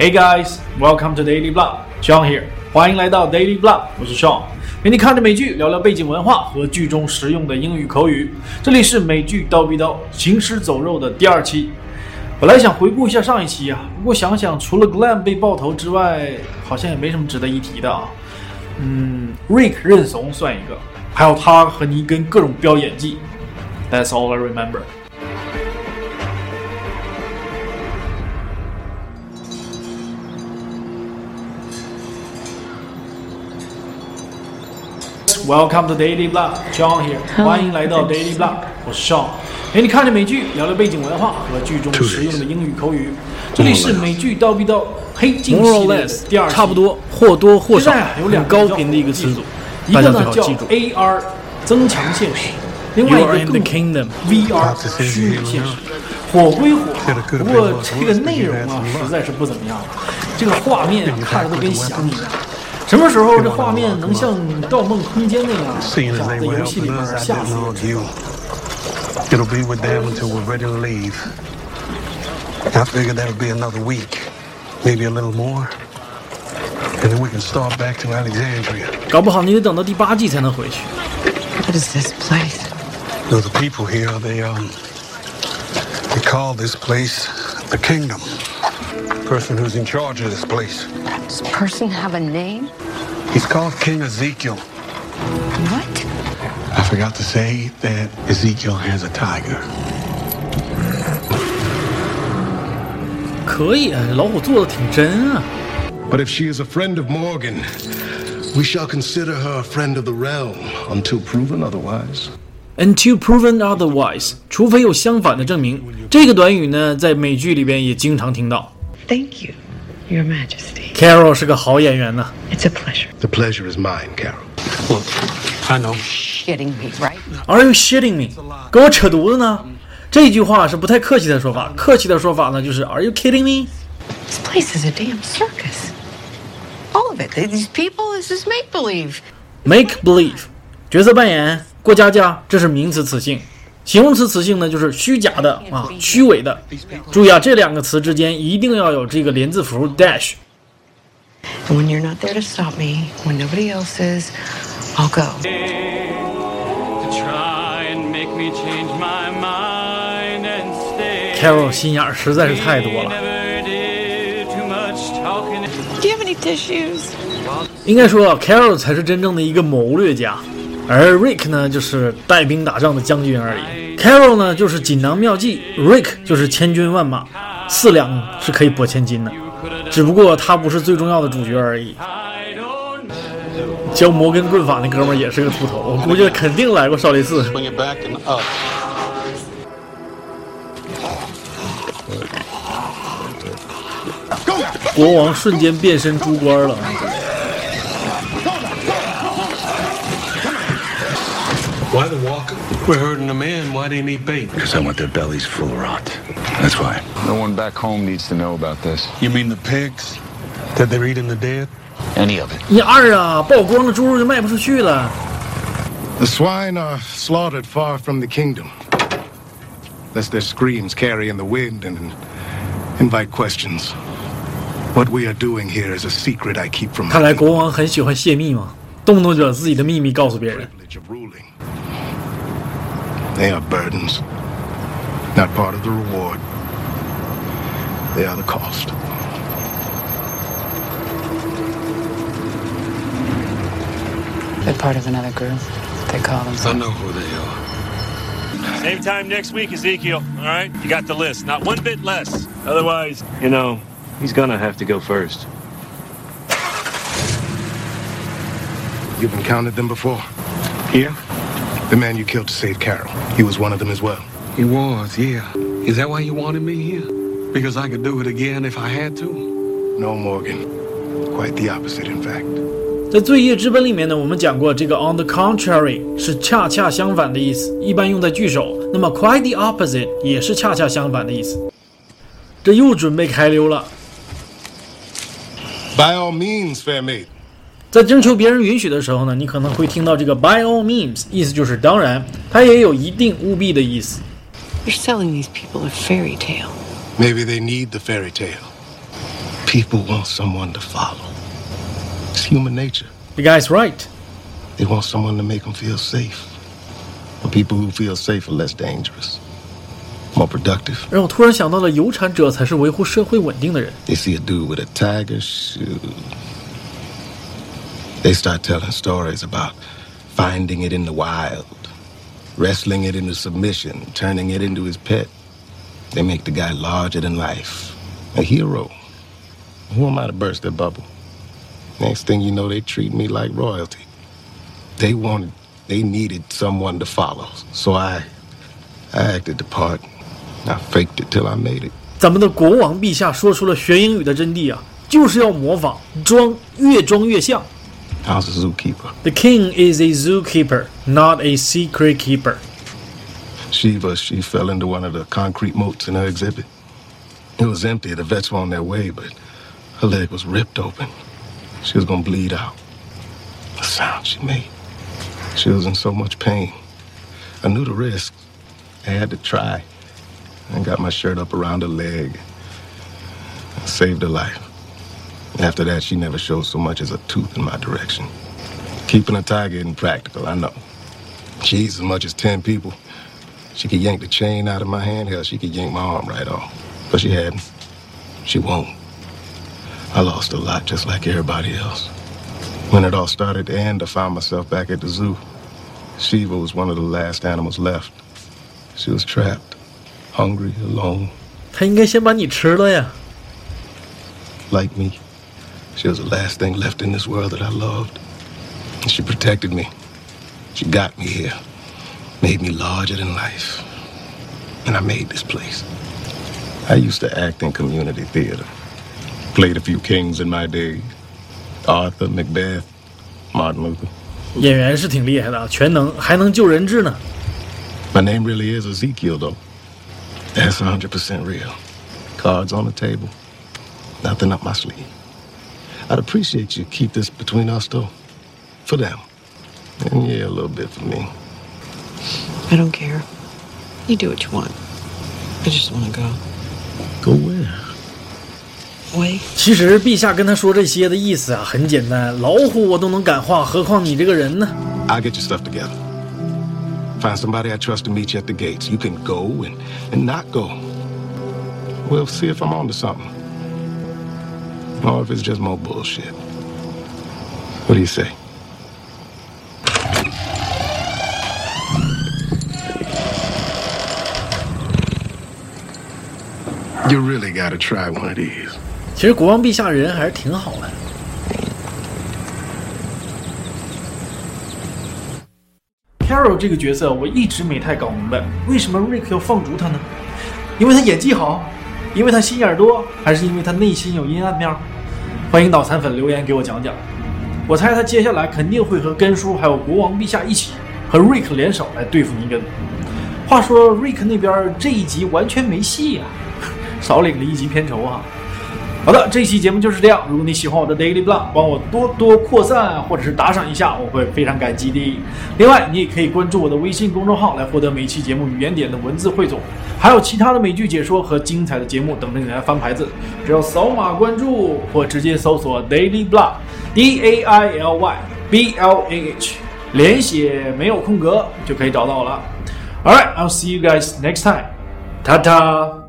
Hey guys, welcome to Daily Blog. Sean here. 欢迎来到 Daily Blog，我是 Sean，陪你看着美剧，聊聊背景文化和剧中实用的英语口语。这里是美剧刀逼刀行尸走肉的第二期。本来想回顾一下上一期啊，不过想想除了 Glenn 被爆头之外，好像也没什么值得一提的啊。嗯，Rick 认怂算一个，还有他和尼根各种飙演技。That's all I remember. Welcome to Daily Blog, John here，欢迎来到 Daily Blog，我是 Sean，陪你看着美剧，聊聊背景文化和剧中实用的英语口语。这里是美剧刀逼刀黑镜系列的第二期，差不多或多或少现在啊有两很个高频的一个词组，一个呢叫。AR 增强现实，另外一个 in 更 the kingdom. VR 虚拟现实。火归火，不过这个内容啊实在是不怎么样，这个画面啊看着都跟想一样。什么时候这画面能像《盗梦空间》那样， Seeing as 在 they were 游戏里 helping 面 us, I 吓 didn't 死人？ argue. It'll be with them until we're ready to leave. I figured that'll be another week, maybe a little more. And then we can start back to Alexandria. 搞不好你得等到第八季才能回去。 What is this place? You know, the people here, they, um, they call this place the kingdom. The person who's in charge of this place. Does this person have a name? He's called King Ezekiel. What? I forgot to say that Ezekiel has a tiger. 可以啊，老虎做的挺真啊。 But if she is a friend of Morgan, we shall consider her a friend of the realm until proven otherwise. Until proven otherwise，除非有相反的证明。这个短语呢，在美剧里边也经常听到。 Thank you, Your Majesty. Carol 是个好演员呢。 It's a pleasure. The pleasure is mine, Carol. Look, I know. Shitting me, right? Are you shitting me？跟我扯犊子呢？这句话是不太客气的说法，客气的说法呢就是 Are you kidding me？ This place is a damn circus. All of it. These people is just make believe. Make believe，角色扮演，过家家，这是名词词性。 形容词词性呢，就是虚假的啊，虚伪的。注意啊，这两个词之间一定要有这个连字符 dash。And when you're not there to stop me, when nobody else is, I'll go. to try and make me change my mind carol 心眼儿实在是太多了。Never did too much talking. Do you have any tissues? 应该说啊，Carol 才是真正的一个谋略家，而 Rick 呢，就是带兵打仗的将军而已。Carol 呢，就是锦囊妙计，Rick 就是千军万马，四两是可以拨千斤的。只不过他不是最重要的主角而已。教摩根棍法那哥们儿也是个秃头，我估计肯定来过少林寺。国王瞬间变身猪官了。Why the walker? We're herding them in. Why they need bait? Because I want their bellies full of rot. That's why. No one back home needs to know about this. You mean the pigs? That they're eating the dead? Any of it. 你二啊，曝光的猪肉就卖不出去了。 The swine are slaughtered far from the kingdom, lest their screams carry in the wind and invite questions. What we are doing here is a secret I keep from 看 my 来国王很喜欢泄密嘛，动不动就把自己的秘密告诉别人。 Privilege of ruling. They are burdens, not part of the reward. They are the cost. They're part of another group. They call themselves. I know who they are. Same time next week, Ezekiel. All right? You got the list. Not one bit less. Otherwise, you know, he's gonna have to go first. You've encountered them before. Here? The man you killed to save Carol. He was one of them as well. He was, yeah. Is that why you wanted me here? Because I could do it again if I had to? No, Morgan. Quite the opposite, in fact. 在《罪业之本》里面呢，我们讲过这个 on the contrary 是恰恰相反的意思，一般用在句首。那么 quite the opposite 也是恰恰相反的意思。这又准备开溜了。 By all means, fair maid. 在征求别人允许的时候呢，你可能会听到这个 by all means，意思就是当然，它也有一定务必的意思。 You're selling these people a fairy tale. Maybe they need the fairy tale. People want someone to follow. It's human nature. The guy's right. They want someone to make them feel safe. And people who feel safe are less dangerous, more productive. 让我突然想到了，有产者才是维护社会稳定的人。 They see a dude with a tiger shoe. They start telling stories about finding it in the wild, wrestling it into submission, turning it into his pet. They make the guy larger than life, a hero. Who am I to burst their bubble? Next thing you know, they treat me like royalty. They wanted, they needed someone to follow. So I, I acted the part. I faked it till I made it. 咱们的国王陛下说出了学英语的真谛啊，就是要模仿，装越装越像。 I was a zookeeper. The king is a zookeeper, not a secret keeper. Shiva, she fell into one of the concrete moats in her exhibit. It was empty. The vets were on their way, but her leg was ripped open. She was gonna bleed out. The sound she made. She was in so much pain. I knew the risk. I had to try. I got my shirt up around her leg. I saved her life. After that, she never showed so much as a tooth in my direction. Keeping a tiger isn't practical, I know. She eats as much as 10 people. She could yank the chain out of my hand. Hell, she could yank my arm right off. But she hadn't. She won't. I lost a lot just like everybody else. When it all started to end, I found myself back at the zoo. Shiva was one of the last animals left. She was trapped, hungry, alone, 他应该先把你吃了呀。 like me. She was the last thing left in this world that I loved. And she protected me. She got me here, made me larger than life. And I made this place. I used to act in community theater. Played a few kings in my day. Arthur, Macbeth, Martin Luther. 演员是挺厉害的啊，全能，还能救人质呢。 My name really is Ezekiel, though. That's 100% real. Cards on the table. Nothing up my sleeve. I'd appreciate you keep this between us, though. For them. And yeah, a little bit for me. I don't care. You do what you want. I just want to go. Go where? Away. 其实陛下跟他说这些的意思啊，很简单，老虎我都能感化，何况你这个人呢？ I'll get your stuff together. Find somebody I trust to meet you at the gates. You can go and, and not go. We'll see if I'm onto something. Or if it's just more bullshit. What do you say? You really gotta try one of these. 其实国王陛下人还是挺好的。Carol 这个角色我一直没太搞明白，为什么 Rick 要放逐他呢？因为他演技好，因为他心眼多，还是因为他内心有阴暗面？欢迎脑残粉留言给我讲讲。我猜他接下来肯定会和根叔还有国王陛下一起和瑞克联手来对付尼根。话说瑞克那边这一集完全没戏呀、少领了一集片酬啊。好的，这一期节目就是这样。如果你喜欢我的 Daily Blah，帮我多多扩散或者是打赏一下，我会非常感激的。另外，你也可以关注我的微信公众号来获得每期节目语言点的文字汇总，还有其他的美剧解说和精彩的节目等着你来翻牌子。只要扫码关注或直接搜索 Daily Blah，D A I L Y B L A H，连写没有空格就可以找到我了。All right, I'll see you guys next time. ta ta.